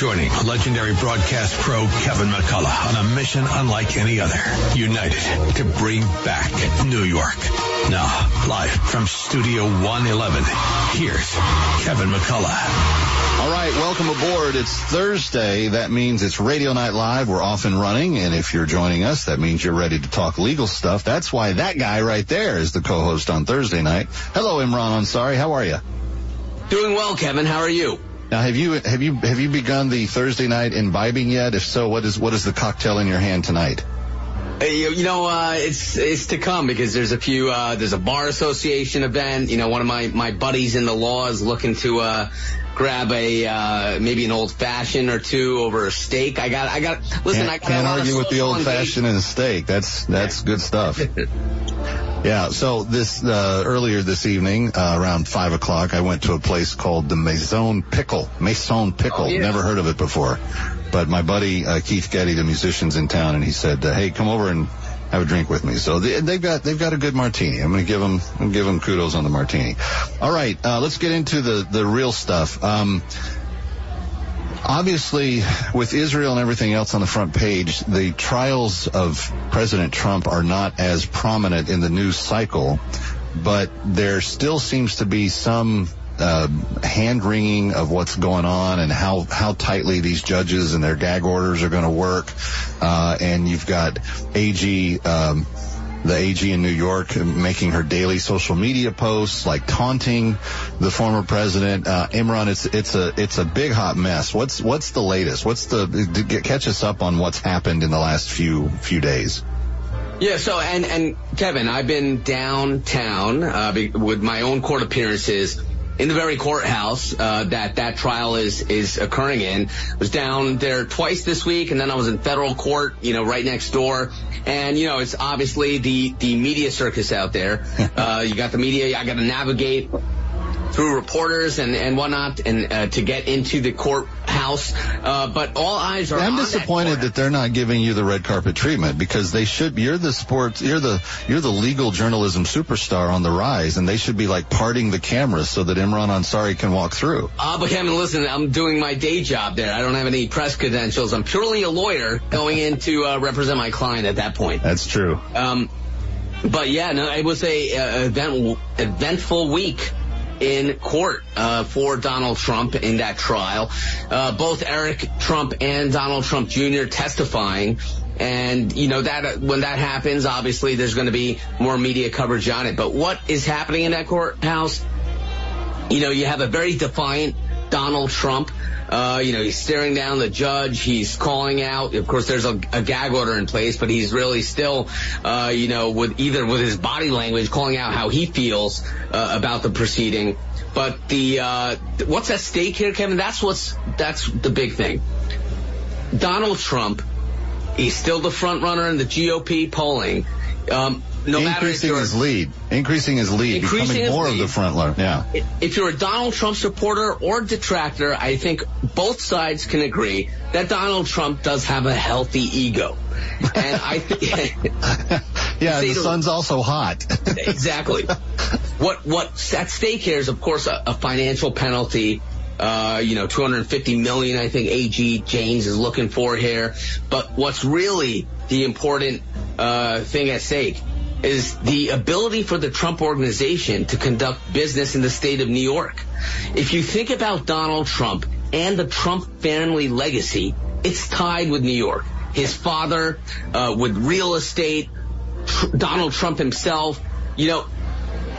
joining legendary broadcast pro Kevin McCullough on a mission unlike any other. United to bring back New York. Now, live from Studio 111, here's Kevin McCullough. All right, welcome aboard. It's Thursday. That means it's Radio Night Live. We're off and running. And if you're joining us, that means you're ready to talk legal stuff. That's why that guy right there is the co-host on Thursday night. Hello, Imran Ansari. How are you? Doing well, Kevin. How are you? Now, have you have you have you begun the Thursday night imbibing yet? If so, what is what is the cocktail in your hand tonight? You, know, uh, it's it's to come because there's a few. Uh, there's a bar association event. You know, one of my my buddies in the law is looking to uh, grab a uh, maybe an old fashioned or two over a steak. I got I got listen. Can't, I got can't argue with the old fashioned and steak. That's that's good stuff. Yeah. So this uh, earlier this evening, uh, around five o'clock, I went to a place called the Maison Pickle. Maison Pickle. Oh, yeah. Never heard of it before. But my buddy uh, Keith Getty, the musician's in town, and he said, uh, "Hey, come over and have a drink with me." So they, they've got they've got a good martini. I'm going to give them I'm give them kudos on the martini. All right, uh, let's get into the the real stuff. Um, obviously, with Israel and everything else on the front page, the trials of President Trump are not as prominent in the news cycle, but there still seems to be some uh, hand wringing of what's going on and how, how tightly these judges and their gag orders are going to work. Uh, and you've got AG, um, the AG in New York making her daily social media posts, like taunting the former president. Uh, Imran, it's it's a it's a big hot mess. What's what's the latest? What's the catch us up on what's happened in the last few few days? Yeah. So and and Kevin, I've been downtown uh, with my own court appearances. In the very courthouse uh, that that trial is is occurring in, was down there twice this week, and then I was in federal court, you know, right next door. And you know, it's obviously the the media circus out there. uh, you got the media. I got to navigate through reporters and and whatnot, and uh, to get into the courthouse. Uh, but all eyes are. I'm that disappointed courthouse. that they're not giving you the red carpet treatment because they should. You're the sports. You're the you're the legal journalism superstar on the rise, and they should be like parting the cameras so that Imran Ansari can walk through. Uh, but Kevin, listen, I'm doing my day job there. I don't have any press credentials. I'm purely a lawyer going in to uh, represent my client at that point. That's true. Um, but yeah, no, it was a uh, event, eventful week in court uh, for Donald Trump in that trial. Uh, both Eric Trump and Donald Trump Jr. testifying. And you know that uh, when that happens, obviously there's going to be more media coverage on it. But what is happening in that courthouse? You know, you have a very defiant Donald Trump. Uh, you know, he's staring down the judge. He's calling out. Of course, there's a, a gag order in place, but he's really still, uh, you know, with either with his body language calling out how he feels uh, about the proceeding. But the uh, what's at stake here, Kevin? That's what's that's the big thing. Donald Trump, he's still the front runner in the GOP polling. Um, no increasing his lead, increasing his lead, Increasing becoming his more lead. of the front runner. Yeah. if you're a Donald Trump supporter or detractor, I think both sides can agree that Donald Trump does have a healthy ego. And I think Yeah, the the- sun's also hot. exactly what what's at stake here is, of course, a, a financial penalty. Uh, you know, 250 million. I think AG James is looking for here. But what's really the important uh, thing at stake is the ability for the Trump organization to conduct business in the state of New York. If you think about Donald Trump and the Trump family legacy, it's tied with New York. His father uh, with real estate, Tr- Donald Trump himself. You know,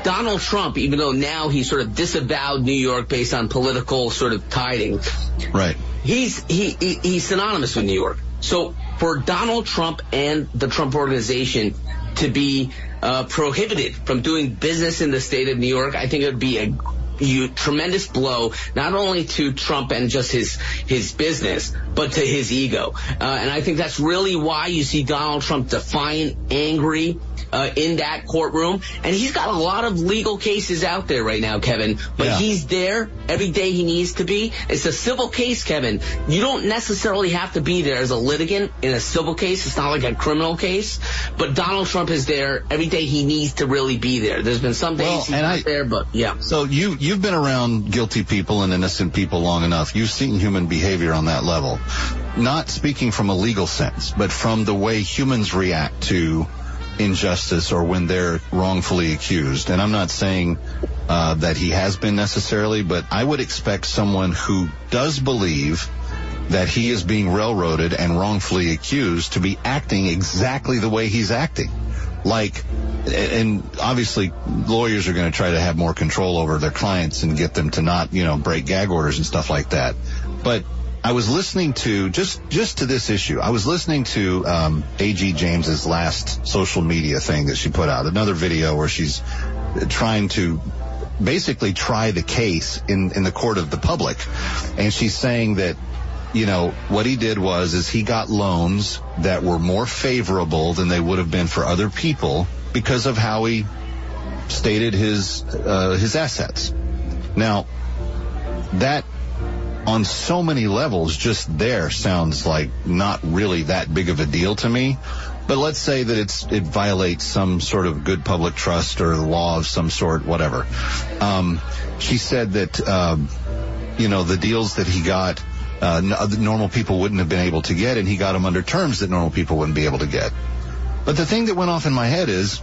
Donald Trump, even though now he's sort of disavowed New York based on political sort of tidings, right. he's he, he he's synonymous with New York. So for Donald Trump and the Trump organization to be uh, prohibited from doing business in the state of New York, I think it would be a you, tremendous blow not only to Trump and just his his business, but to his ego. Uh, and I think that's really why you see Donald Trump defiant, angry, uh, in that courtroom. And he's got a lot of legal cases out there right now, Kevin. But yeah. he's there every day he needs to be. It's a civil case, Kevin. You don't necessarily have to be there as a litigant in a civil case. It's not like a criminal case. But Donald Trump is there every day he needs to really be there. There's been some days well, he's not I, there, but yeah. So you you've been around guilty people and innocent people long enough. You've seen human behavior on that level. Not speaking from a legal sense, but from the way humans react to injustice or when they're wrongfully accused. And I'm not saying uh, that he has been necessarily, but I would expect someone who does believe that he is being railroaded and wrongfully accused to be acting exactly the way he's acting. Like, and obviously lawyers are going to try to have more control over their clients and get them to not, you know, break gag orders and stuff like that. But I was listening to just just to this issue. I was listening to um, A.G. James's last social media thing that she put out, another video where she's trying to basically try the case in in the court of the public, and she's saying that you know what he did was is he got loans that were more favorable than they would have been for other people because of how he stated his uh, his assets. Now that on so many levels, just there sounds like not really that big of a deal to me. But let's say that it's it violates some sort of good public trust or law of some sort, whatever. Um, she said that um, you know the deals that he got, uh, normal people wouldn't have been able to get, and he got them under terms that normal people wouldn't be able to get. But the thing that went off in my head is,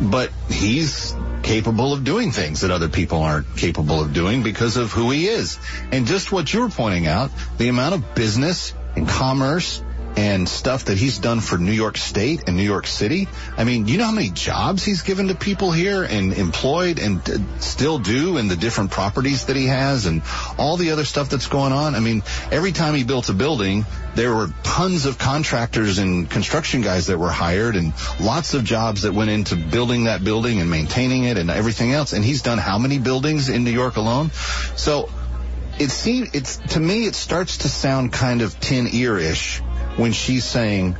but he's capable of doing things that other people aren't capable of doing because of who he is. And just what you were pointing out, the amount of business and commerce and stuff that he's done for New York State and New York City. I mean, you know how many jobs he's given to people here and employed and still do in the different properties that he has and all the other stuff that's going on. I mean, every time he built a building, there were tons of contractors and construction guys that were hired and lots of jobs that went into building that building and maintaining it and everything else. And he's done how many buildings in New York alone? So it seems, it's, to me, it starts to sound kind of tin ear-ish when she's saying,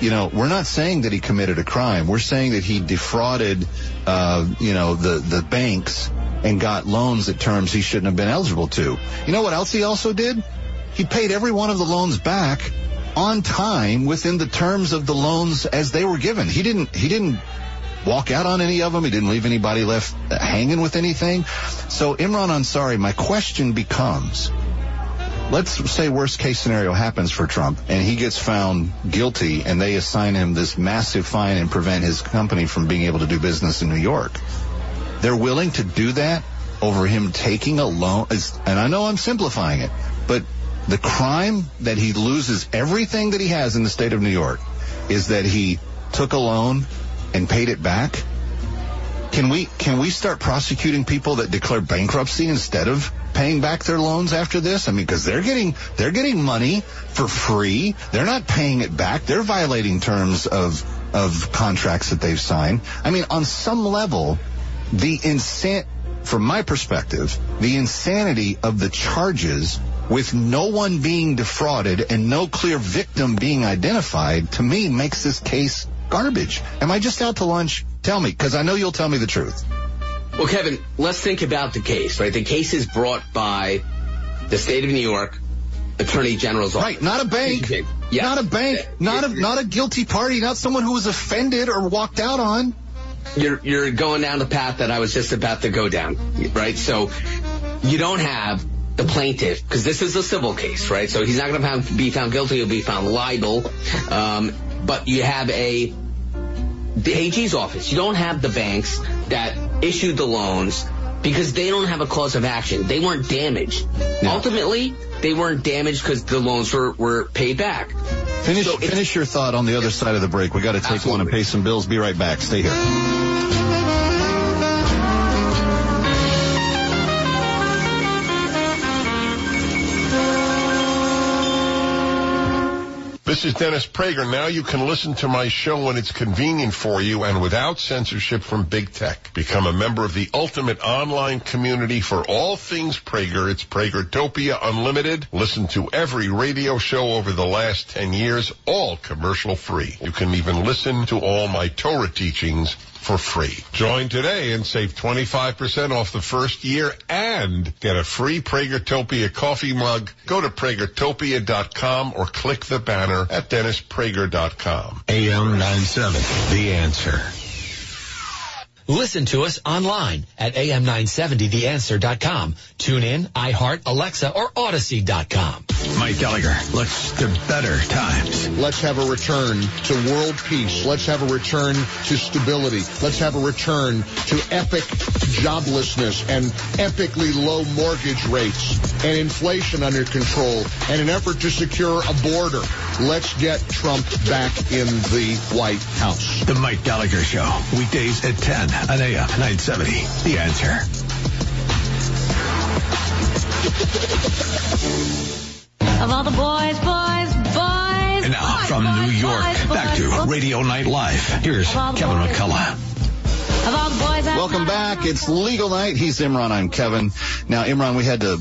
you know, we're not saying that he committed a crime. We're saying that he defrauded, uh, you know, the, the banks and got loans at terms he shouldn't have been eligible to. You know what else he also did? He paid every one of the loans back on time within the terms of the loans as they were given. He didn't, he didn't walk out on any of them. He didn't leave anybody left hanging with anything. So Imran Ansari, my question becomes, let's say worst case scenario happens for Trump and he gets found guilty and they assign him this massive fine and prevent his company from being able to do business in New York. They're willing to do that over him taking a loan. And I know I'm simplifying it, but the crime that he loses everything that he has in the state of New York is that he took a loan and paid it back. Can we can we start prosecuting people that declare bankruptcy instead of paying back their loans after this? I mean, because they're getting they're getting money for free. They're not paying it back. They're violating terms of of contracts that they've signed. I mean, on some level, the insan from my perspective, the insanity of the charges with no one being defrauded and no clear victim being identified to me makes this case garbage. Am I just out to lunch? Tell me, because I know you'll tell me the truth. Well, Kevin, let's think about the case, right? The case is brought by the state of New York Attorney General's office. Right, not a bank. Yes. Not a bank. Not a not a guilty party. Not someone who was offended or walked out on. You're you're going down the path that I was just about to go down, right? So you don't have the plaintiff because this is a civil case, right? So he's not going to be found guilty. He'll be found liable. Um, but you have a the AG's office. You don't have the banks that issued the loans because they don't have a cause of action. They weren't damaged. No. Ultimately, they weren't damaged because the loans were, were paid back. Finish, so finish your thought on the other side of the break. We got to take absolutely. one and pay some bills. Be right back. Stay here. This is Dennis Prager. Now you can listen to my show when it's convenient for you and without censorship from big tech. Become a member of the ultimate online community for all things Prager. It's Pragertopia Unlimited. Listen to every radio show over the last 10 years, all commercial free. You can even listen to all my Torah teachings for free. Join today and save 25% off the first year and get a free Pragertopia coffee mug. Go to pragertopia.com or click the banner at dennisprager.com. AM 97, The Answer. Listen to us online at am970theanswer.com. Tune in, iHeart, Alexa, or Audacy.com. Mike Gallagher looks to better times. Let's have a return to world peace. Let's have a return to stability. Let's have a return to epic joblessness and epically low mortgage rates and inflation under control and an effort to secure a border. Let's get Trump back in the White House. The Mike Gallagher Show, weekdays at 10 on AM 970. The answer. Of all the boys, boys, boys. And now boys, from boys, New York, boys, back boys, to boys. Radio Night Live. Here's Of all the Kevin boys. McCullough. Of all the boys Welcome back. It's legal night. He's Imran. I'm Kevin. Now, Imran, we had to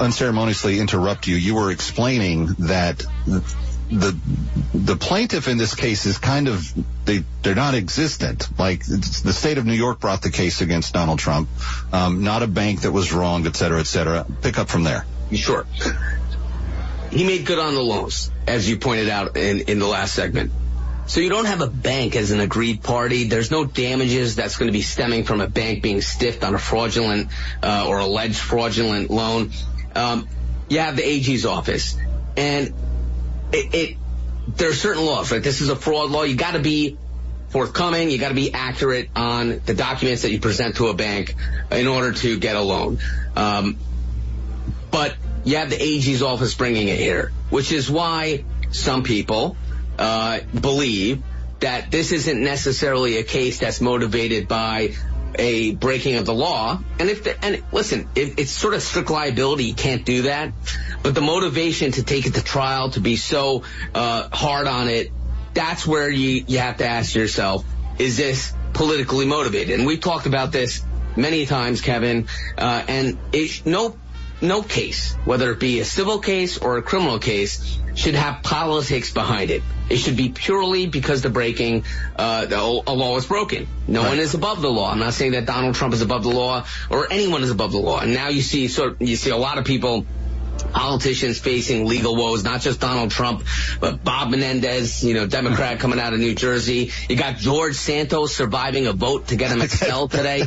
unceremoniously interrupt you. You were explaining that the the plaintiff in this case is kind of they they're not existent. Like the state of New York brought the case against Donald Trump, um, not a bank that was wronged, et cetera, et cetera. Pick up from there. Sure. He made good on the loans, as you pointed out in, in the last segment. So you don't have a bank as an agreed party. There's no damages that's going to be stemming from a bank being stiffed on a fraudulent uh, or alleged fraudulent loan. Um, you have the AG's office, and it, it there are certain laws. Right, this is a fraud law. You got to be forthcoming. You got to be accurate on the documents that you present to a bank in order to get a loan. Um, but you have the AG's office bringing it here, which is why some people uh, believe that this isn't necessarily a case that's motivated by a breaking of the law. And if the, and listen, it's sort of strict liability, you can't do that. But the motivation to take it to trial, to be so uh, hard on it, that's where you you have to ask yourself: Is this politically motivated? And we've talked about this many times, Kevin. Uh, and it, no no case, whether it be a civil case or a criminal case, should have politics behind it. It should be purely because the breaking, uh, the, a law is broken. No one is above the law. I'm not saying that Donald Trump is above the law or anyone is above the law. And now you see sort of, you see a lot of people politicians facing legal woes, not just Donald Trump, but Bob Menendez, you know, Democrat coming out of New Jersey. You got George Santos surviving a vote to get him expelled today.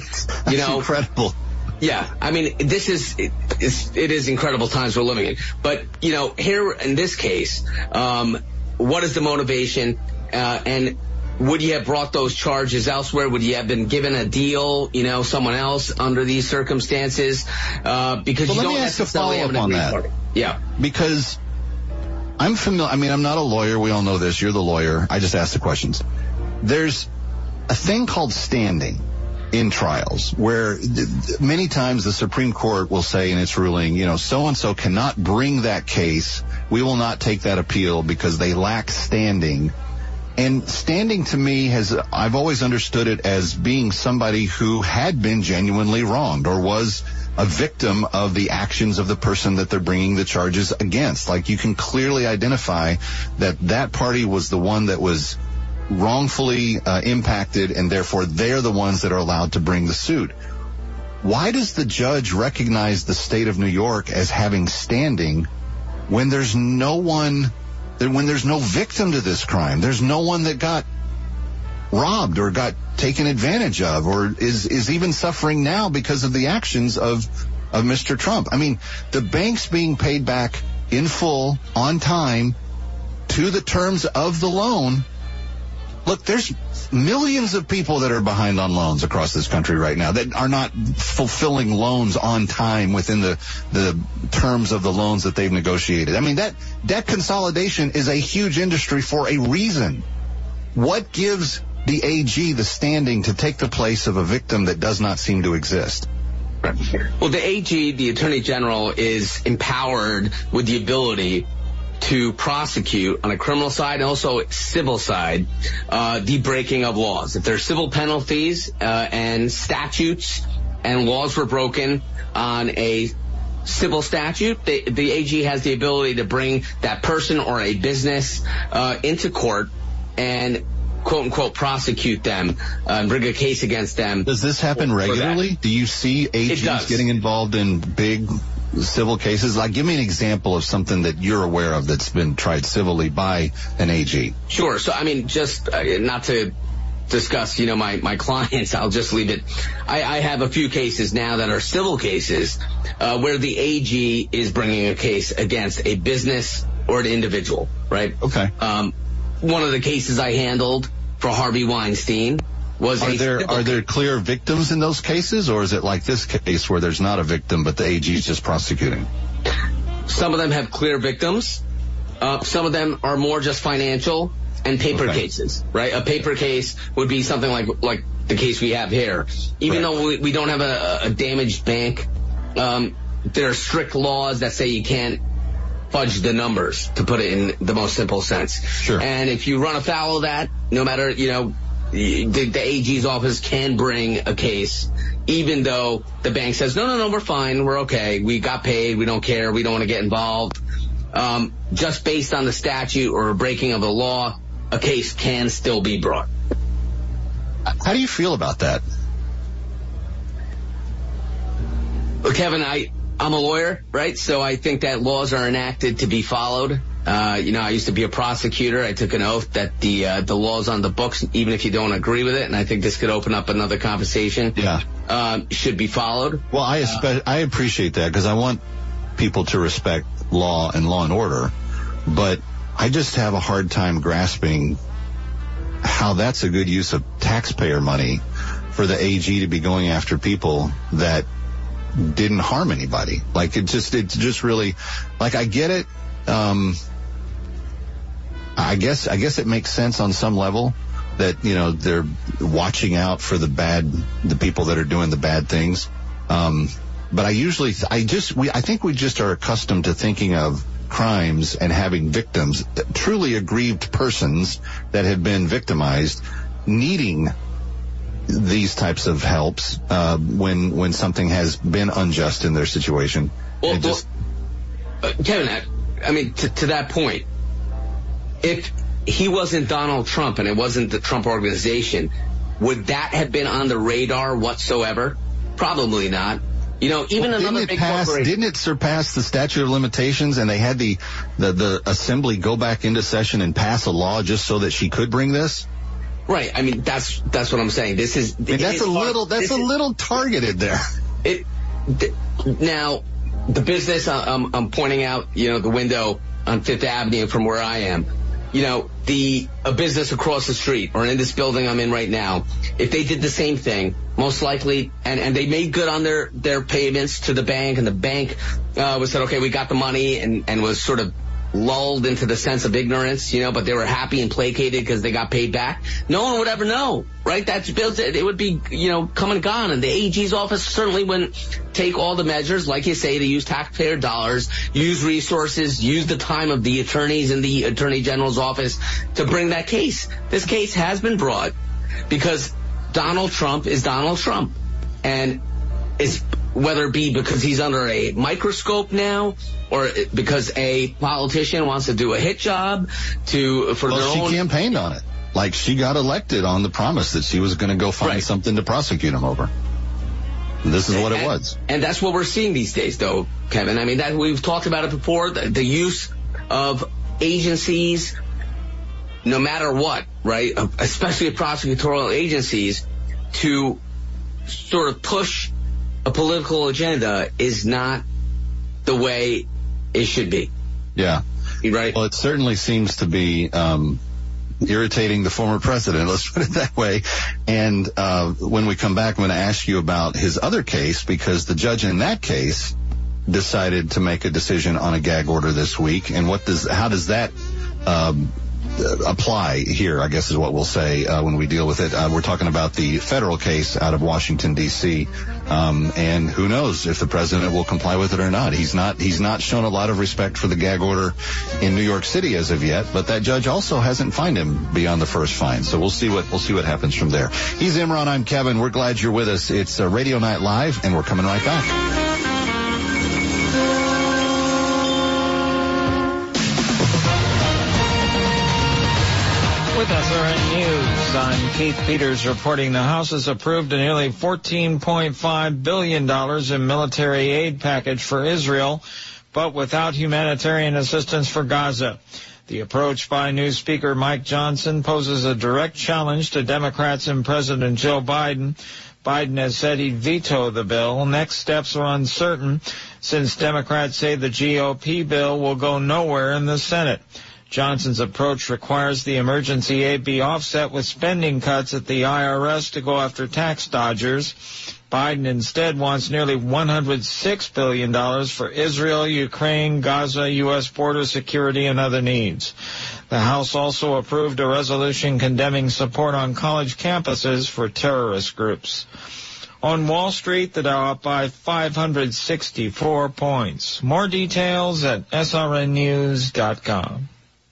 You know, incredible. Yeah, I mean, this is it, it's, it is incredible times we're living in. But you know, here in this case, um, what is the motivation? Uh, and would you have brought those charges elsewhere? Would you have been given a deal, you know, someone else under these circumstances? Uh, because Well, you let me don't ask a an follow-up on that. party. Yeah. because I'm familiar. I mean, I'm not a lawyer. We all know this. You're the lawyer. I just ask the questions. There's a thing called standing in trials where many times the Supreme Court will say in its ruling, you know, so and so cannot bring that case. We will not take that appeal because they lack standing. And standing to me has, I've always understood it as being somebody who had been genuinely wronged or was a victim of the actions of the person that they're bringing the charges against. Like you can clearly identify that that party was the one that was wrongfully uh, impacted and therefore they're the ones that are allowed to bring the suit. Why does the judge recognize the state of New York as having standing when there's no one, when there's no victim to this crime? There's no one that got robbed or got taken advantage of or is, is even suffering now because of the actions of, of Mr. Trump. I mean, the banks being paid back in full on time to the terms of the loan. Look, there's millions of people that are behind on loans across this country right now that are not fulfilling loans on time within the, the terms of the loans that they've negotiated. I mean, that debt consolidation is a huge industry for a reason. What gives the AG the standing to take the place of a victim that does not seem to exist? Well, the AG, the Attorney General, is empowered with the ability to prosecute on a criminal side and also civil side uh, the breaking of laws. If there are civil penalties uh, and statutes and laws were broken on a civil statute, the, the AG has the ability to bring that person or a business uh, into court and quote unquote prosecute them uh, and bring a case against them. Does this happen regularly? Do you see AGs getting involved in big civil cases? Like, give me an example of something that you're aware of that's been tried civilly by an AG. Sure. So, I mean, just uh, not to discuss, you know, my, my clients, I'll just leave it. I, I have a few cases now that are civil cases uh, where the AG is bringing a case against a business or an individual, right? Okay. Um, one of the cases I handled for Harvey Weinstein was Are there civil are there clear victims in those cases, or is it like this case where there's not a victim but the AG is just prosecuting? Some of them have clear victims. Uh, some of them are more just financial and paper Okay. cases, right? A paper case would be something like like the case we have here. Even Right. though we, we don't have a, a damaged bank, um, there are strict laws that say you can't fudge the numbers, to put it in the most simple sense. Sure. And if you run afoul of that, no matter you know. The, the AG's office can bring a case, even though the bank says, no, no, no, we're fine, we're okay, we got paid, we don't care, we don't want to get involved. Um, just based on the statute or a breaking of the law, a case can still be brought. How do you feel about that? But Kevin, I, I'm a lawyer, right? So I think that laws are enacted to be followed. Uh, you know, I used to be a prosecutor. I took an oath that the uh, the laws on the books, even if you don't agree with it, and I think this could open up another conversation. Yeah. um, should be followed. Well, I espe- I appreciate that because I want people to respect law and law and order, but I just have a hard time grasping how that's a good use of taxpayer money for the AG to be going after people that didn't harm anybody. Like it just, it's just really, like I get it. Um, I guess, I guess it makes sense on some level that, you know, they're watching out for the bad, the people that are doing the bad things. Um, but I usually, I just, we, I think we just are accustomed to thinking of crimes and having victims, truly aggrieved persons that have been victimized, needing these types of helps uh, when when something has been unjust in their situation. Well, just- well, uh, Kevin, I, I mean, to, to that point, if he wasn't Donald Trump and it wasn't the Trump organization, would that have been on the radar whatsoever? Probably not. You know, even didn't another it big pass? corporation. Didn't it surpass the statute of limitations? And they had the, the the assembly go back into session and pass a law just so that she could bring this. Right. I mean, that's that's what I'm saying. This is I mean, that's a little that's a little targeted there. It th- now the business uh, I'm, I'm pointing out, you know, the window on Fifth Avenue from where I am. You know, the a business across the street or in this building I'm in right now. If they did the same thing, most likely, and and they made good on their their payments to the bank, and the bank uh, was said, okay, we got the money, and and was sort of lulled into the sense of ignorance, you know, but they were happy and placated because they got paid back. No one would ever know, right? That's built, it would be, you know, come and gone. And the AG's office certainly wouldn't take all the measures, like you say, to use taxpayer dollars, use resources, use the time of the attorneys in the attorney general's office to bring that case. This case has been brought because Donald Trump is Donald Trump. And it's whether it be because he's under a microscope now or because a politician wants to do a hit job to for Well, their she own campaigned on it. Like she got elected on the promise that she was going to go find Right. something to prosecute him over. This is what it was. And that's what we're seeing these days, though, Kevin. I mean, that we've talked about it before. The, the use of agencies, no matter what, right? Especially prosecutorial agencies, to sort of push a political agenda is not the way it should be, Yeah. right? Well, it certainly seems to be um, irritating the former president. Let's put it that way. And uh, when we come back, I'm going to ask you about his other case because the judge in that case decided to make a decision on a gag order this week. And what does how does that um, apply here? I guess is what we'll say uh, when we deal with it. Uh, we're talking about the federal case out of Washington D.C. Um, and who knows if the president will comply with it or not. He's not, he's not shown a lot of respect for the gag order in New York City as of yet, but that judge also hasn't fined him beyond the first fine. So we'll see what, we'll see what happens from there. He's Imran. I'm Kevin. We're glad you're with us. It's uh, Radio Night Live and we're coming right back. With SRN News, I'm Keith Peters reporting the House has approved a nearly $14.5 billion in military aid package for Israel, but without humanitarian assistance for Gaza. The approach by new Speaker Mike Johnson poses a direct challenge to Democrats and President Joe Biden. Biden has said he'd veto the bill. Next steps are uncertain since Democrats say the GOP bill will go nowhere in the Senate. Johnson's approach requires the emergency aid be offset with spending cuts at the IRS to go after tax dodgers. Biden instead wants nearly $106 billion for Israel, Ukraine, Gaza, U.S. border security, and other needs. The House also approved a resolution condemning support on college campuses for terrorist groups. On Wall Street, the Dow up by 564 points. More details at srnnews.com.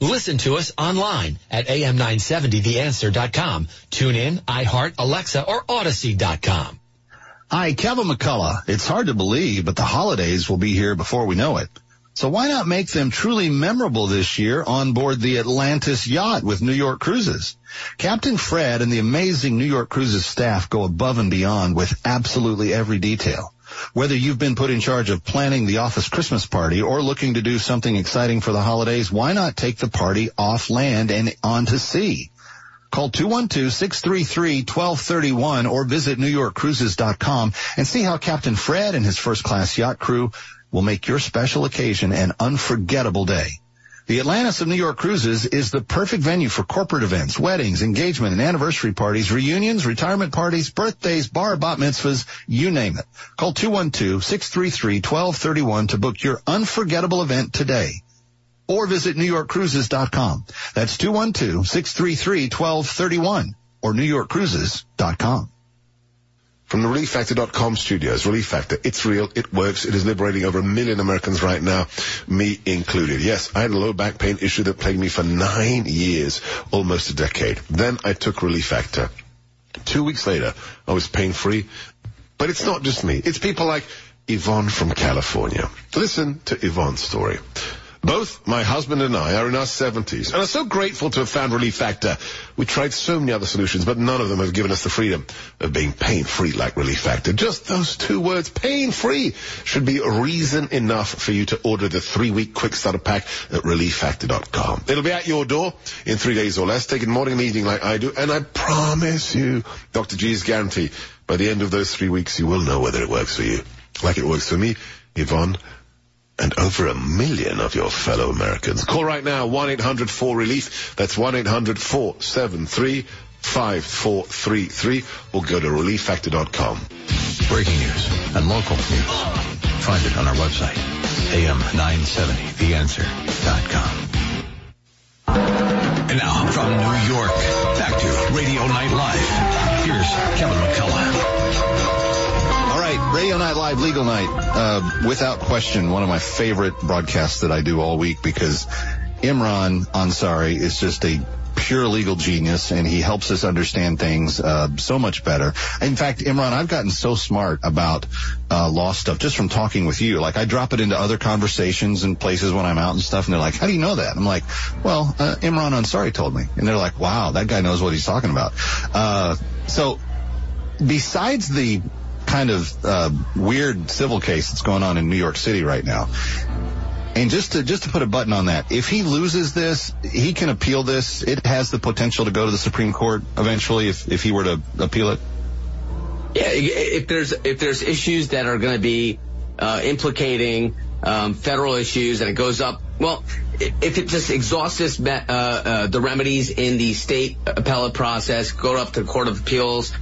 Listen to us online at am970theanswer.com. Tune in, iHeart, Alexa, or Audacy.com. Hi, Kevin McCullough. It's hard to believe, but the holidays will be here before we know it. So why not make them truly memorable this year on board the Atlantis yacht with New York Cruises? Captain Fred and the amazing New York Cruises staff go above and beyond with absolutely every detail. Whether you've been put in charge of planning the office Christmas party or looking to do something exciting for the holidays, why not take the party off land and onto sea? Call 212-633-1231 or visit newyorkcruises.com and see how Captain Fred and his first class yacht crew will make your special occasion an unforgettable day. The Atlantis of New York Cruises is the perfect venue for corporate events, weddings, engagement, and anniversary parties, reunions, retirement parties, birthdays, bar, bat mitzvahs, you name it. Call 212-633-1231 to book your unforgettable event today. Or visit NewYorkCruises.com. That's 212-633-1231 or NewYorkCruises.com. From the ReliefFactor.com studios, Relief Factor, it's real, it works, it is liberating over a million Americans right now, me included. Yes, I had a low back pain issue that plagued me for nine years, almost a decade. Then I took Relief Factor. Two weeks later, I was pain free. But it's not just me, it's people like Yvonne from California. Listen to Yvonne's story. Both my husband and I are in our 70s and are so grateful to have found Relief Factor. We tried so many other solutions, but none of them have given us the freedom of being pain-free like Relief Factor. Just those two words, pain-free, should be reason enough for you to order the three-week quick starter pack at relieffactor.com. It'll be at your door in three days or less. Take it morning and evening like I do, and I promise you, Dr. G's guarantee, by the end of those three weeks, you will know whether it works for you. Like it works for me, Yvonne, and over a million of your fellow Americans. Call right now, 1-800-4-RELIEF. That's 1-800-473-5433 or go to relieffactor.com. Breaking news and local news. Find it on our website, am970theanswer.com. And now from New York, back to Radio Night Live. Here's Kevin McCullough. All right, Radio Night Live, Legal Night. Uh, without question, one of my favorite broadcasts that I do all week because Imran Ansari is just a pure legal genius, and he helps us understand things uh, so much better. In fact, Imran, I've gotten so smart about uh, law stuff just from talking with you. Like I drop it into other conversations and places when I'm out and stuff, and they're like, "How do you know that?" I'm like, "Well, uh, Imran Ansari told me," and they're like, "Wow, that guy knows what he's talking about." Uh, so, besides the kind of uh, weird civil case that's going on in New York City right now. And just to just to put a button on that, if he loses this, he can appeal this. It has the potential to go to the Supreme Court eventually if, if he were to appeal it. Yeah, if there's if there's issues that are going to be uh, implicating um, federal issues and it goes up, well, if it just exhausts this, uh, uh, the remedies in the state appellate process, go up to the Court of Appeals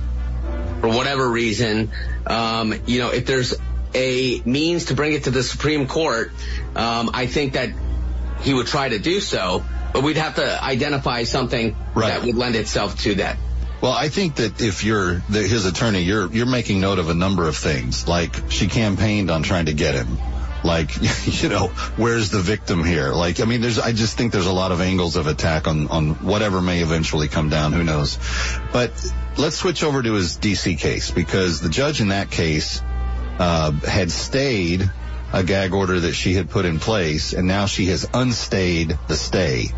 for whatever reason, um, you know, if there's a means to bring it to the Supreme Court, um, I think that he would try to do so, but we'd have to identify something right. that would lend itself to that. Well, I think that if you're the, his attorney, you're you're making note of a number of things. Like she campaigned on trying to get him. Like, you know, where's the victim here? Like, I mean, there's, I just think there's a lot of angles of attack on, on whatever may eventually come down. Who knows? But let's switch over to his DC case because the judge in that case uh, had stayed a gag order that she had put in place, and now she has unstayed the stay.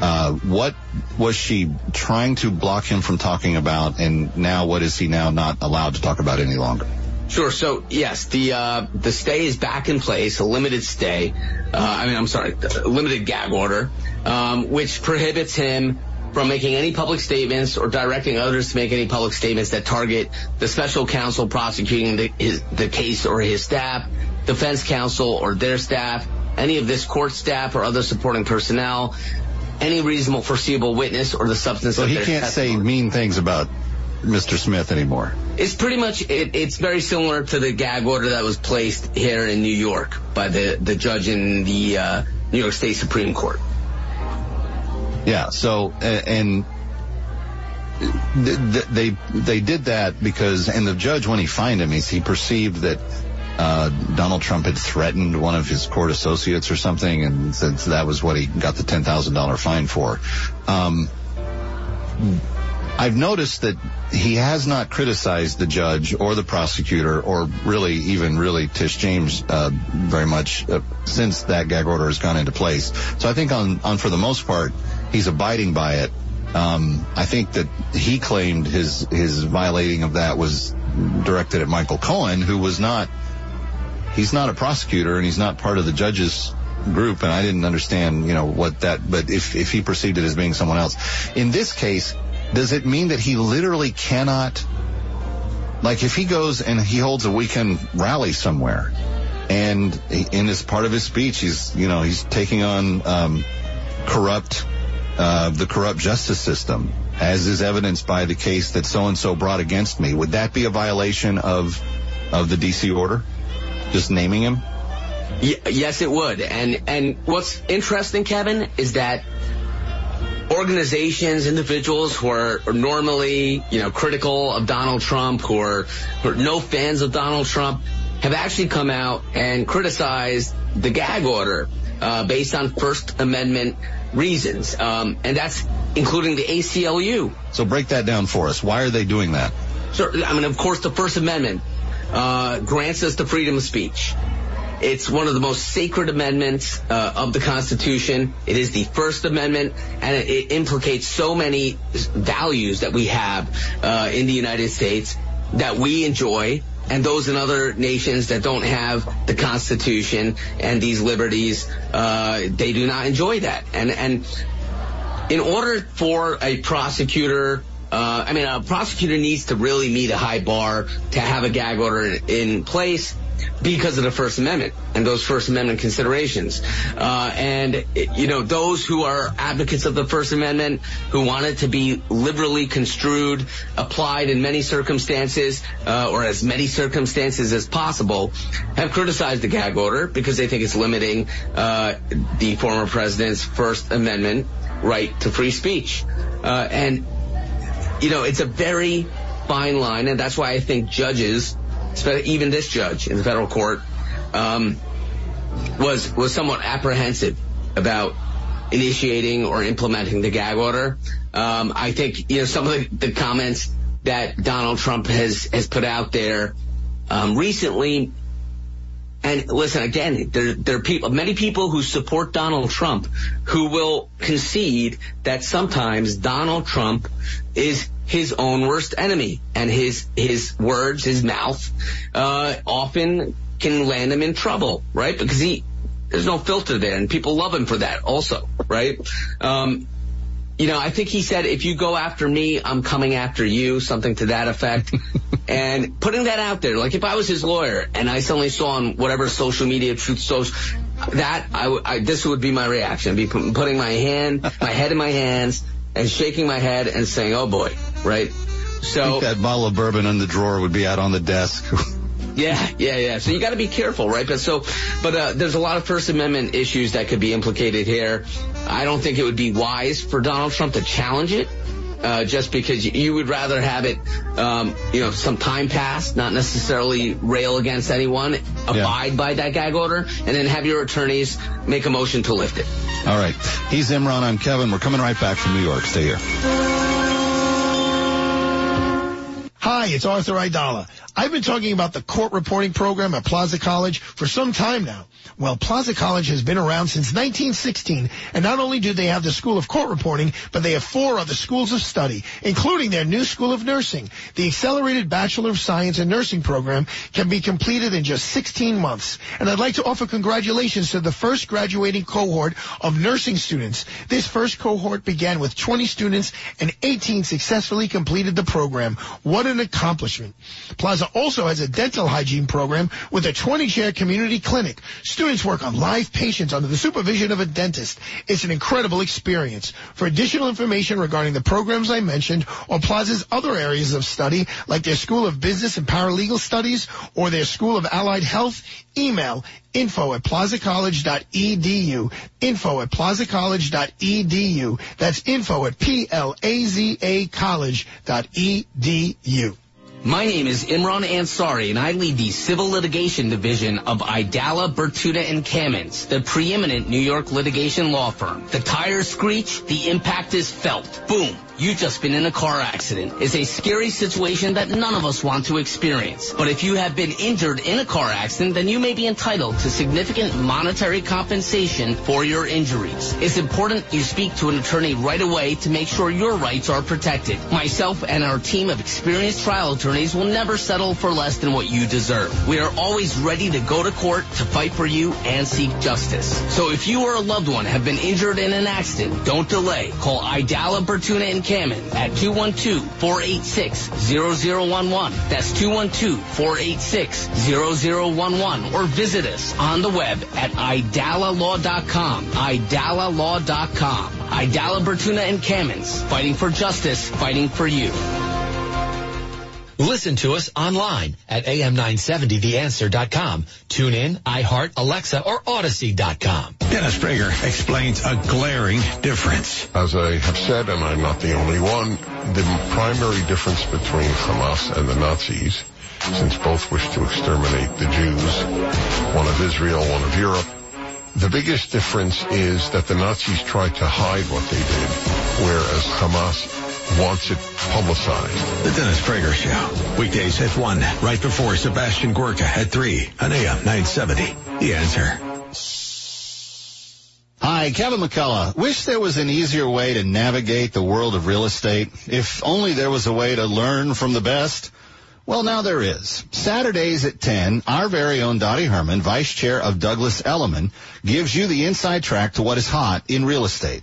Uh, what was she trying to block him from talking about, and now what is he now not allowed to talk about any longer? Sure. So yes, the uh, the stay is back in place, a limited stay. Uh, I mean, I'm sorry, limited gag order, um, which prohibits him from making any public statements or directing others to make any public statements that target the special counsel prosecuting the, his, the case or his staff, defense counsel or their staff, any of this court staff or other supporting personnel, any reasonable foreseeable witness or the substance so of he can't say mean things about Mr. Smith anymore. It's pretty much it, it's very similar to the gag order that was placed here in New York by the the judge in the uh, New York State Supreme Court. Yeah. So and they they did that because and the judge when he fined him he perceived that uh, Donald Trump had threatened one of his court associates or something and said that was what he got the ten thousand dollar fine for. Um, I've noticed that he has not criticized the judge or the prosecutor or really even really Tish James uh, very much uh, since that gag order has gone into place. So I think on on for the most part he's abiding by it. Um, I think that he claimed his his violating of that was directed at Michael Cohen, who was not. He's not a prosecutor, and he's not part of the judges group, and I didn't understand, you know, what that. But if if he perceived it as being someone else, in this case, does it mean that he literally cannot? Like, if he goes and he holds a weekend rally somewhere, and in this part of his speech, he's you know he's taking on um, corrupt uh, the corrupt justice system, as is evidenced by the case that so and so brought against me. Would that be a violation of of the DC order? Just naming him? Y- yes, it would. And and what's interesting, Kevin, is that organizations, individuals who are, are normally, you know, critical of Donald Trump, who are, who are no fans of Donald Trump, have actually come out and criticized the gag order uh, based on First Amendment reasons, um, and that's including the ACLU. So break that down for us. Why are they doing that? So, I mean, of course, the First Amendment uh, grants us the freedom of speech. It's one of the most sacred amendments uh, of the Constitution. It is the First Amendment, and it, it implicates so many values that we have uh, in the United States that we enjoy and those in other nations that don't have the Constitution and these liberties, uh, they do not enjoy that. And and in order for a prosecutor, uh, I mean, a prosecutor needs to really meet a high bar to have a gag order in place because of the First Amendment and those First Amendment considerations. Uh, and, you know, those who are advocates of the First Amendment, who want it to be liberally construed, applied in many circumstances, uh, or as many circumstances as possible, have criticized the gag order because they think it's limiting uh, the former president's First Amendment right to free speech. Uh, and, you know, it's a very fine line, and that's why I think judges even this judge in the federal court, um, was was somewhat apprehensive about initiating or implementing the gag order. Um, I think you know some of the, the comments that Donald Trump has has put out there um, recently. And listen, again, there, there are people, many people who support Donald Trump who will concede that sometimes Donald Trump is his own worst enemy and his, his words, his mouth, uh, often can land him in trouble, right? Because he, there's no filter there and people love him for that also, right? Um, you know, I think he said, if you go after me, I'm coming after you, something to that effect. and putting that out there, like if I was his lawyer and I suddenly saw on whatever social media, truth social, that I, w- I this would be my reaction. I'd be pu- putting my hand, my head in my hands and shaking my head and saying, oh boy, right? I So, think that bottle of bourbon in the drawer would be out on the desk. yeah, yeah, yeah. So you got to be careful, right? But so, but uh, there's a lot of First Amendment issues that could be implicated here. I don't think it would be wise for Donald Trump to challenge it. Uh, just because you, you would rather have it, um, you know, some time pass, not necessarily rail against anyone, abide by that gag order, and then have your attorneys make a motion to lift it. All right. He's Imran. I'm Kevin. We're coming right back from New York. Stay here. Hi, it's Arthur Aidala. I've been talking about the court reporting program at Plaza College for some time now. Well, Plaza College has been around since 1916, and not only do they have the School of Court Reporting, but they have four other schools of study, including their new School of Nursing. The Accelerated Bachelor of Science in Nursing program can be completed in just 16 months. And I'd like to offer congratulations to the first graduating cohort of nursing students. This first cohort began with 20 students and 18 successfully completed the program. What an accomplishment. Plaza also has a dental hygiene program with a 20-chair community clinic. Students work on live patients under the supervision of a dentist. It's an incredible experience. For additional information regarding the programs I mentioned or Plaza's other areas of study, like their School of Business and Paralegal Studies or their School of Allied Health, email info at plazacollege.edu. Info at plazacollege.edu. That's info at P-L-A-Z-A college.edu. My name is Imran Ansari, and I lead the Civil Litigation Division of Aidala, Bertuna, and Kamins, the preeminent New York litigation law firm. The tires screech, the impact is felt. Boom. You've just been in a car accident. It's a scary situation that none of us want to experience. But if you have been injured in a car accident, then you may be entitled to significant monetary compensation for your injuries. It's important you speak to an attorney right away to make sure your rights are protected. Myself and our team of experienced trial attorneys will never settle for less than what you deserve. We are always ready to go to court to fight for you and seek justice. So if you or a loved one have been injured in an accident, don't delay. Call Aidala, Bertuna, and Kamen at 212-486-0011. That's 212-486-0011. Or visit us on the web at aidalalaw.com. aidalalaw.com. Aidala, Bertuna, and Kamins. Fighting for justice, fighting for you. Listen to us online at am970theanswer.com. Tune in, iHeart, Alexa, or Audacy.com. Dennis Prager explains a glaring difference. As I have said, and I'm not the only one, the primary difference between Hamas and the Nazis, since both wish to exterminate the Jews, one of Israel, one of Europe, the biggest difference is that the Nazis tried to hide what they did, whereas Hamas wants it publicized. The Dennis Prager Show. Weekdays at 1, right before Sebastian Gorka at 3 on AM 970. The answer. Hi, Kevin McCullough. Wish there was an easier way to navigate the world of real estate. If only there was a way to learn from the best. Well, now there is. Saturdays at 10, our very own Dottie Herman, Vice Chair of Douglas Elliman, gives you the inside track to what is hot in real estate.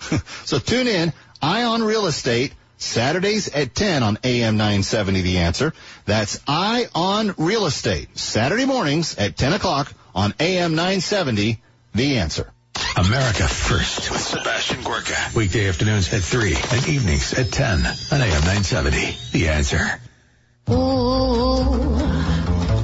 so tune in, Eye on Real Estate, Saturdays at 10 on AM 970 The Answer. That's Eye on Real Estate, Saturday mornings at 10 o'clock on AM 970 The Answer. America First with Sebastian Gorka. Weekday afternoons at 3 and evenings at 10 on AM 970. The answer. Ooh,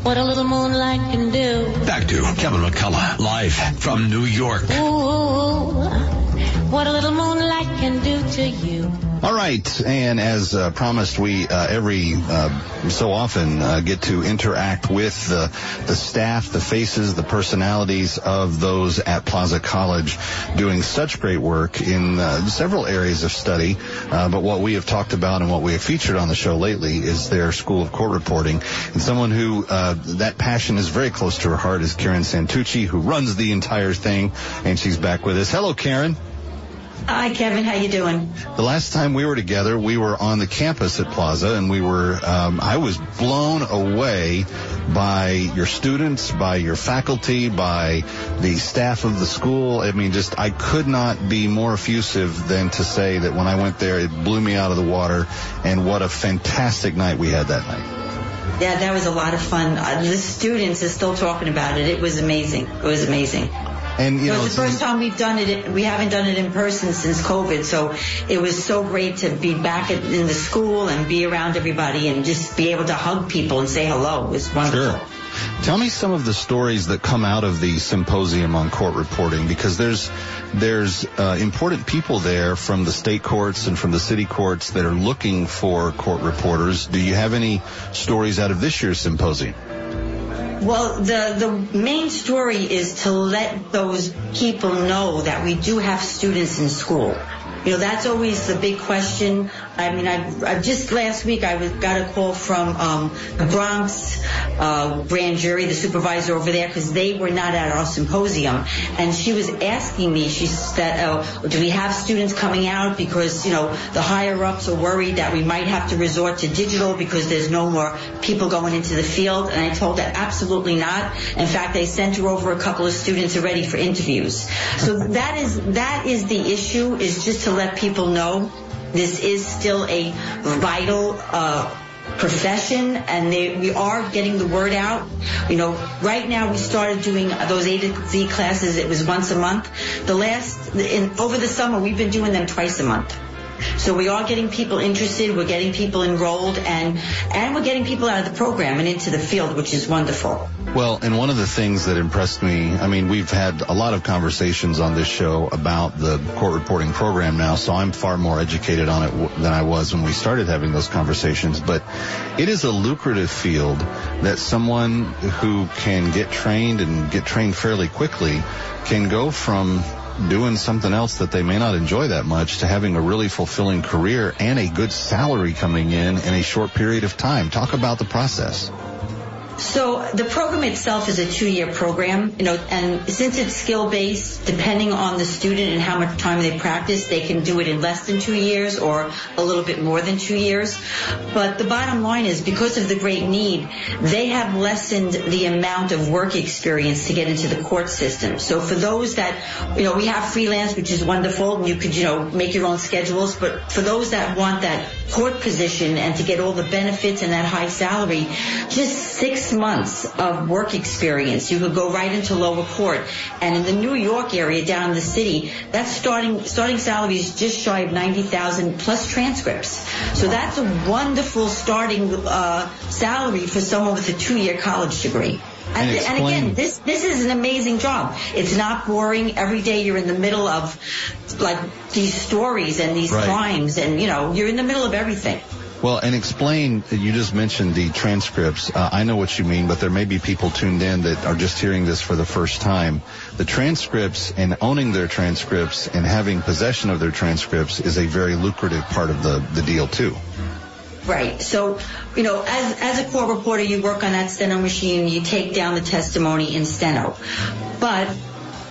what a little moonlight can do. Back to Kevin McCullough, live from New York. Ooh, what a little moonlight can do to you. All right, and as uh, promised, we uh, every uh, so often uh, get to interact with the the staff, the faces, the personalities of those at Plaza College, doing such great work in uh, several areas of study. Uh, but what we have talked about and what we have featured on the show lately is their School of Court Reporting, and someone who that passion is very close to her heart is Karen Santucci, who runs the entire thing, and she's back with us. Hello, Karen. Hi, Kevin. How you doing? The last time we were together, we were on the campus at Plaza, and we were. Um, I was blown away by your students, by your faculty, by the staff of the school. I mean, just I could not be more effusive than to say that when I went there, it blew me out of the water, and what a fantastic night we had that night. Yeah, that was a lot of fun. Uh, the students are still talking about it. It was amazing. It was amazing. And you it know, was the first time we've done it. We haven't done it in person since COVID, so it was so great to be back in the school and be around everybody and just be able to hug people and say hello. It was wonderful. Sure. Tell me some of the stories that come out of the symposium on court reporting because there's there's uh, important people there from the state courts and from the city courts that are looking for court reporters. Do you have any stories out of this year's symposium? Well, the, the main story is to let those people know that we do have students in school. You know, that's always the big question. I mean, I, I just last week I was, got a call from um, the Bronx uh, grand jury, the supervisor over there, because they were not at our symposium, and she was asking me. She said, oh, "Do we have students coming out because you know the higher ups are worried that we might have to resort to digital because there's no more people going into the field?" And I told her, "Absolutely not. In fact, they sent her over a couple of students already for interviews. So that is that is the issue. Is just to let people know this is still a vital uh, profession and they, we are getting the word out. You know, right now we started doing those A to Z classes. It was once a month. The last, in, over the summer, we've been doing them twice a month. So we are getting people interested, we're getting people enrolled, and and we're getting people out of the program and into the field, which is wonderful. Well, and one of the things that impressed me, I mean, we've had a lot of conversations on this show about the court reporting program now, so I'm far more educated on it than I was when we started having those conversations. But it is a lucrative field that someone who can get trained and get trained fairly quickly can go from doing something else that they may not enjoy that much to having a really fulfilling career and a good salary coming in in a short period of time. Talk about the process. So the program itself is a two-year program, you know, and since it's skill-based, depending on the student and how much time they practice, they can do it in less than two years or a little bit more than two years. But the bottom line is because of the great need, they have lessened the amount of work experience to get into the court system. So for those that, you know, we have freelance, which is wonderful, and you could, you know, make your own schedules, but for those that want that court position and to get all the benefits and that high salary, just six months of work experience. You could go right into lower court. And in the New York area, down in the city, that starting starting salary is just shy of ninety thousand plus transcripts. So that's a wonderful starting uh, salary for someone with a two-year college degree. And, And and, again, this this is an amazing job. It's not boring. Every day you're in the middle of like these stories and these Right. crimes, and you know you're in the middle of everything. Well, and explain, you just mentioned the transcripts. Uh, I know what you mean, but there may be people tuned in that are just hearing this for the first time. The transcripts and owning their transcripts and having possession of their transcripts is a very lucrative part of the, the deal too. Right. So, you know, as as a court reporter, you work on that steno machine. You take down the testimony in steno, but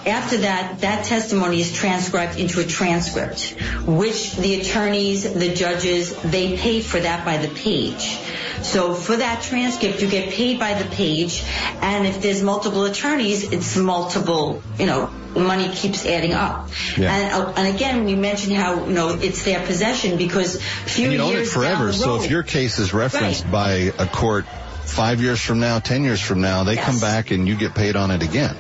after that, that testimony is transcribed into a transcript, which the attorneys, the judges, they pay for that by the page. So for that transcript, you get paid by the page, and if there's multiple attorneys, it's multiple, you know, money keeps adding up. Yeah. And, uh, and again, we mentioned how, you know, it's their possession because few And you own it forever. So if your case is referenced Right. by a court five years from now, ten years from now, they Yes. come back and you get paid on it again.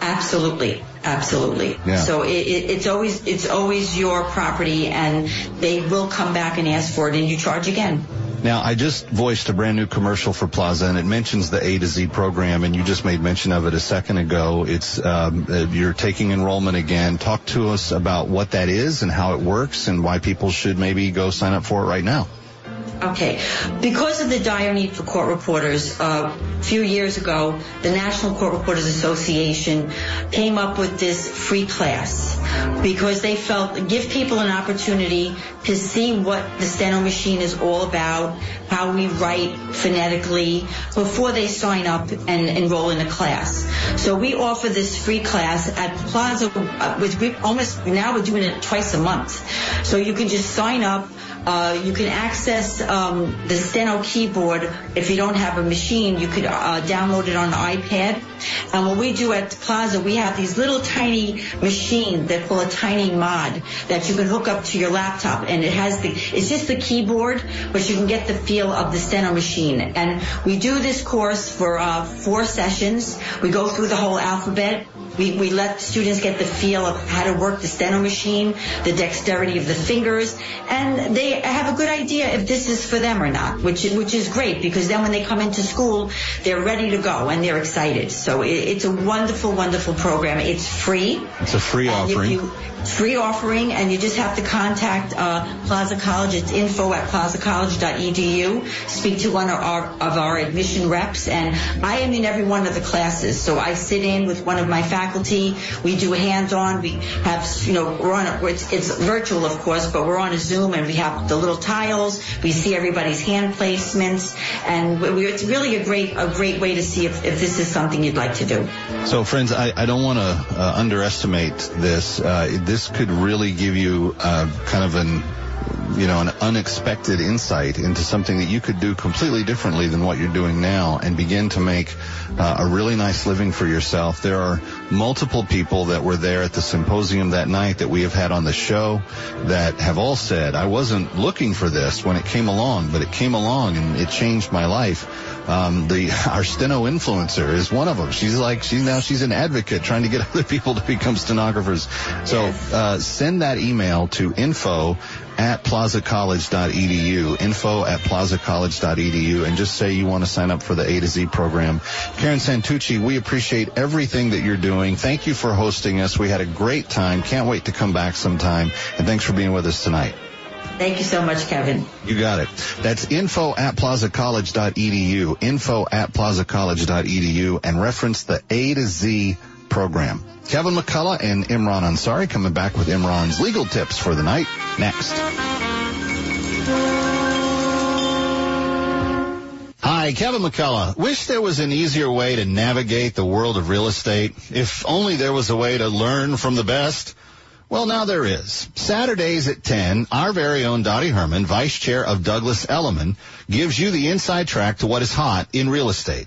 Absolutely. Absolutely. Yeah. So it, it, it's always it's always your property, and they will come back and ask for it, and you charge again. Now, I just voiced a brand new commercial for Plaza, and it mentions the A to Z program, and you just made mention of it a second ago. It's um, you're taking enrollment again. Talk to us about what that is and how it works, and why people should maybe go sign up for it right now. Okay. Because of the dire need for court reporters, uh, a few years ago, the National Court Reporters Association came up with this free class because they felt give people an opportunity to see what the steno machine is all about, how we write phonetically before they sign up and enroll in a class. So we offer this free class at Plaza, uh, which we almost now we're doing it twice a month. So you can just sign up. Uh, you can access um, the Steno keyboard if you don't have a machine. You could uh, download it on iPad. And what we do at Plaza, we have these little tiny machines that call a tiny mod that you can hook up to your laptop, and it has the it's just the keyboard, but you can get the feel of the Steno machine. And we do this course for uh, four sessions. We go through the whole alphabet. We, we let students get the feel of how to work the steno machine, the dexterity of the fingers, and they have a good idea if this is for them or not, which which is great because then when they come into school, they're ready to go and they're excited. So it, it's a wonderful, wonderful program. It's free. It's a free And offering. you- free offering, and you just have to contact uh, Plaza College. It's info at plazacollege.edu. Speak to one of our, of our admission reps, and I am in every one of the classes. So I sit in with one of my faculty. We do hands-on. We have, you know, we're on. A, it's, it's virtual, of course, but we're on a Zoom, and we have the little tiles. We see everybody's hand placements, and we, it's really a great a great way to see if, if this is something you'd like to do. So, friends, I, I don't want to uh, underestimate this. Uh, this could really give you uh, kind of an you know, an unexpected insight into something that you could do completely differently than what you're doing now and begin to make uh, a really nice living for yourself. There are multiple people that were there at the symposium that night that we have had on the show that have all said, I wasn't looking for this when it came along, but it came along and it changed my life. Um, the our steno influencer is one of them. She's like she's now she's an advocate trying to get other people to become stenographers. So uh, send that email to info at plazacollege.edu, info at plazacollege.edu, and just say you want to sign up for the A to Z program. Karen Santucci, we appreciate everything that you're doing. Thank you for hosting us. We had a great time. Can't wait to come back sometime. And thanks for being with us tonight. Thank you so much, Kevin. You got it. That's info at plazacollege.edu, info at plazacollege.edu, and reference the A to Z program. Kevin McCullough and Imran Ansari coming back with Imran's legal tips for the night next. Hi, Kevin McCullough. Wish there was an easier way to navigate the world of real estate. If only there was a way to learn from the best. Well, now there is. Saturdays at 10, our very own Dottie Herman, Vice Chair of Douglas Elliman, gives you the inside track to what is hot in real estate.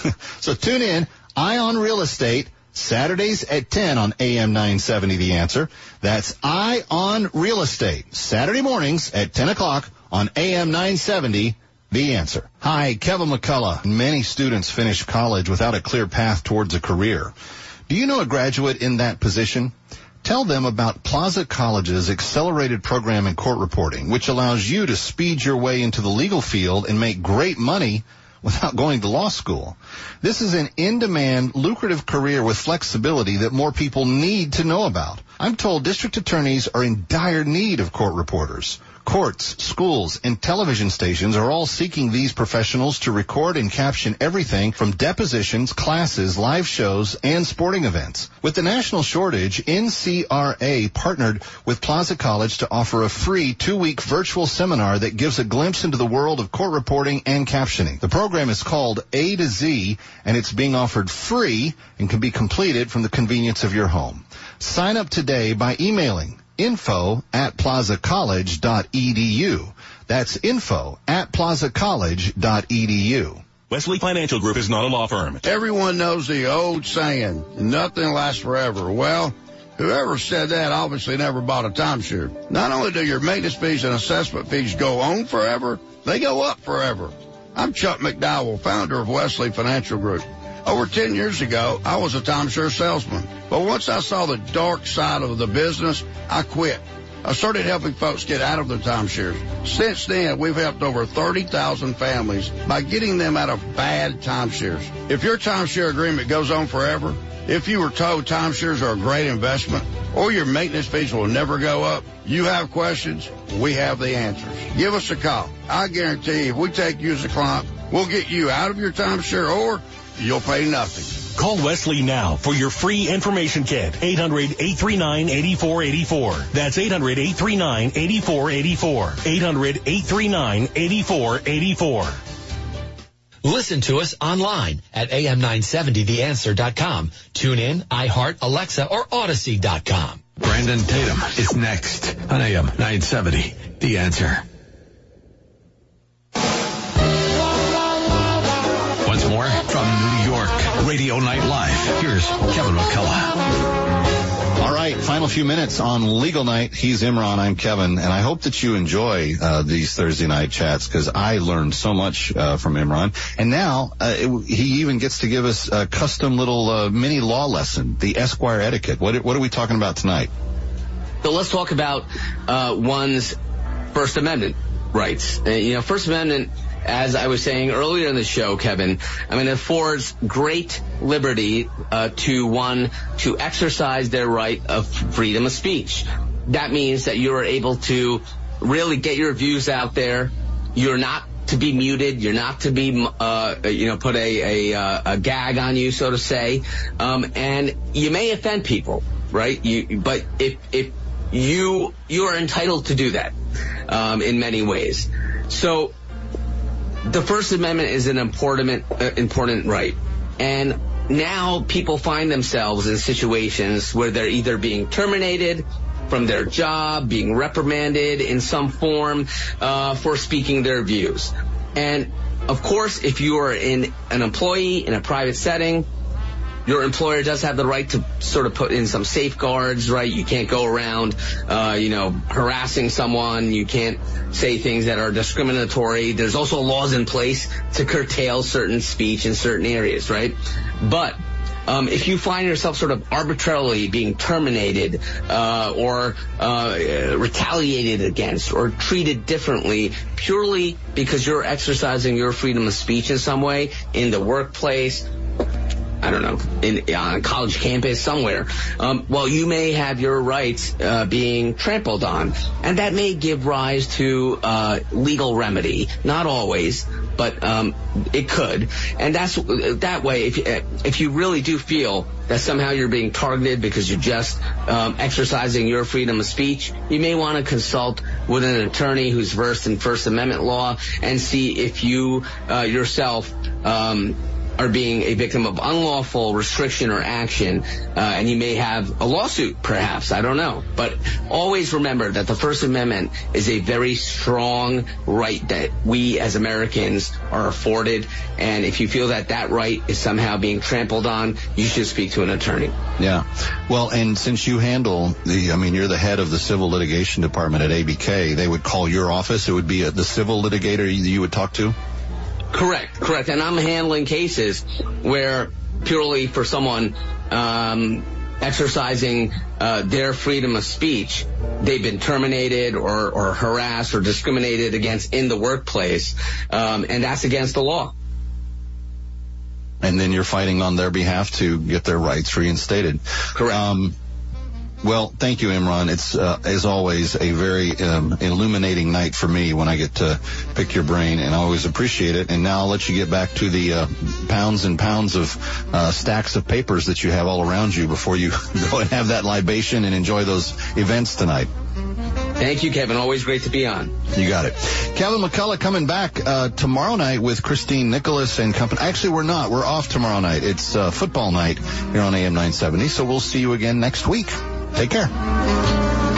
so tune in, Eye on Real Estate, Saturdays at 10 on AM 970 The Answer. That's Eye on Real Estate, Saturday mornings at 10 o'clock on AM 970 The Answer. Hi, Kevin McCullough. Many students finish college without a clear path towards a career. Do you know a graduate in that position? Tell them about Plaza College's accelerated program in court reporting, which allows you to speed your way into the legal field and make great money without going to law school. This is an in-demand, lucrative career with flexibility that more people need to know about. I'm told district attorneys are in dire need of court reporters. Courts, schools, and television stations are all seeking these professionals to record and caption everything from depositions, classes, live shows, and sporting events. With the national shortage, NCRA partnered with Plaza College to offer a free two-week virtual seminar that gives a glimpse into the world of court reporting and captioning. The program is called A to Z, and it's being offered free and can be completed from the convenience of your home. Sign up today by emailing info at plazacollege.edu. That's info at plazacollege.edu. Wesley Financial Group is not a law firm. Everyone knows the old saying, nothing lasts forever. Well, whoever said that obviously never bought a timeshare. Not only do your maintenance fees and assessment fees go on forever, they go up forever. I'm Chuck McDowell, founder of Wesley Financial Group. Over 10 years ago, I was a timeshare salesman. But once I saw the dark side of the business, I quit. I started helping folks get out of their timeshares. Since then, we've helped over 30,000 families by getting them out of bad timeshares. If your timeshare agreement goes on forever, if you were told timeshares are a great investment, or your maintenance fees will never go up, you have questions, we have the answers. Give us a call. I guarantee if we take you as a client, we'll get you out of your timeshare or you'll pay nothing. Call Wesley now for your free information kit. 800-839-8484. That's 800-839-8484. 800-839-8484. Listen to us online at am970theanswer.com. Tune in, iHeart, Alexa, or Audacy.com. Brandon Tatum is next on AM 970. The answer. Radio Night Live. Here's Kevin McCullough. All right, final few minutes on Legal Night. He's Imran, I'm Kevin, and I hope that you enjoy uh, these Thursday night chats because I learned so much uh, from Imran. And now uh, it, he even gets to give us a custom little uh, mini law lesson, the Esquire etiquette. What, what are we talking about tonight? So let's talk about uh, one's First Amendment rights. Uh, you know, First Amendment as I was saying earlier in the show, Kevin, I mean, it affords great liberty uh, to one to exercise their right of freedom of speech. That means that you're able to really get your views out there. You're not to be muted. You're not to be, uh, you know, put a, a, a, gag on you, so to say. Um, and you may offend people, right? You, but if, if you, you are entitled to do that, um, in many ways. So the First Amendment is an important uh, important right, and now people find themselves in situations where they're either being terminated from their job, being reprimanded in some form uh, for speaking their views, and of course, if you are in an employee in a private setting, your employer does have the right to sort of put in some safeguards, right? You can't go around, uh, you know, harassing someone. You can't say things that are discriminatory. There's also laws in place to curtail certain speech in certain areas, right? But um, if you find yourself sort of arbitrarily being terminated uh, or uh, retaliated against or treated differently purely because you're exercising your freedom of speech in some way in the workplace I don't know, in, on a college campus somewhere, um, well, you may have your rights uh, being trampled on, and that may give rise to uh, legal remedy. Not always, but um, it could. And that's that way. If if you really do feel that somehow you're being targeted because you're just um, exercising your freedom of speech, you may want to consult with an attorney who's versed in First Amendment law and see if you uh, yourself. Um, are being a victim of unlawful restriction or action, uh, and you may have a lawsuit, perhaps. I don't know. But always remember that the First Amendment is a very strong right that we as Americans are afforded. And if you feel that that right is somehow being trampled on, you should speak to an attorney. Yeah. Well, and since you handle the, I mean, you're the head of the civil litigation department at ABK, they would call your office. It would be a, the civil litigator you would talk to? Correct, correct. And I'm handling cases where purely for someone um, exercising uh, their freedom of speech, they've been terminated or, or harassed or discriminated against in the workplace, um, and that's against the law. And then you're fighting on their behalf to get their rights reinstated. Correct. Um, Well, thank you, Imran. It's, uh, as always, a very um, illuminating night for me when I get to pick your brain, and I always appreciate it. And now I'll let you get back to the uh, pounds and pounds of uh, stacks of papers that you have all around you before you go and have that libation and enjoy those events tonight. Thank you, Kevin. Always great to be on. You got it. Kevin McCullough coming back uh, tomorrow night with Christine Nicholas and company. Actually, we're not. We're off tomorrow night. It's uh, football night here on AM 970, so we'll see you again next week. Take care.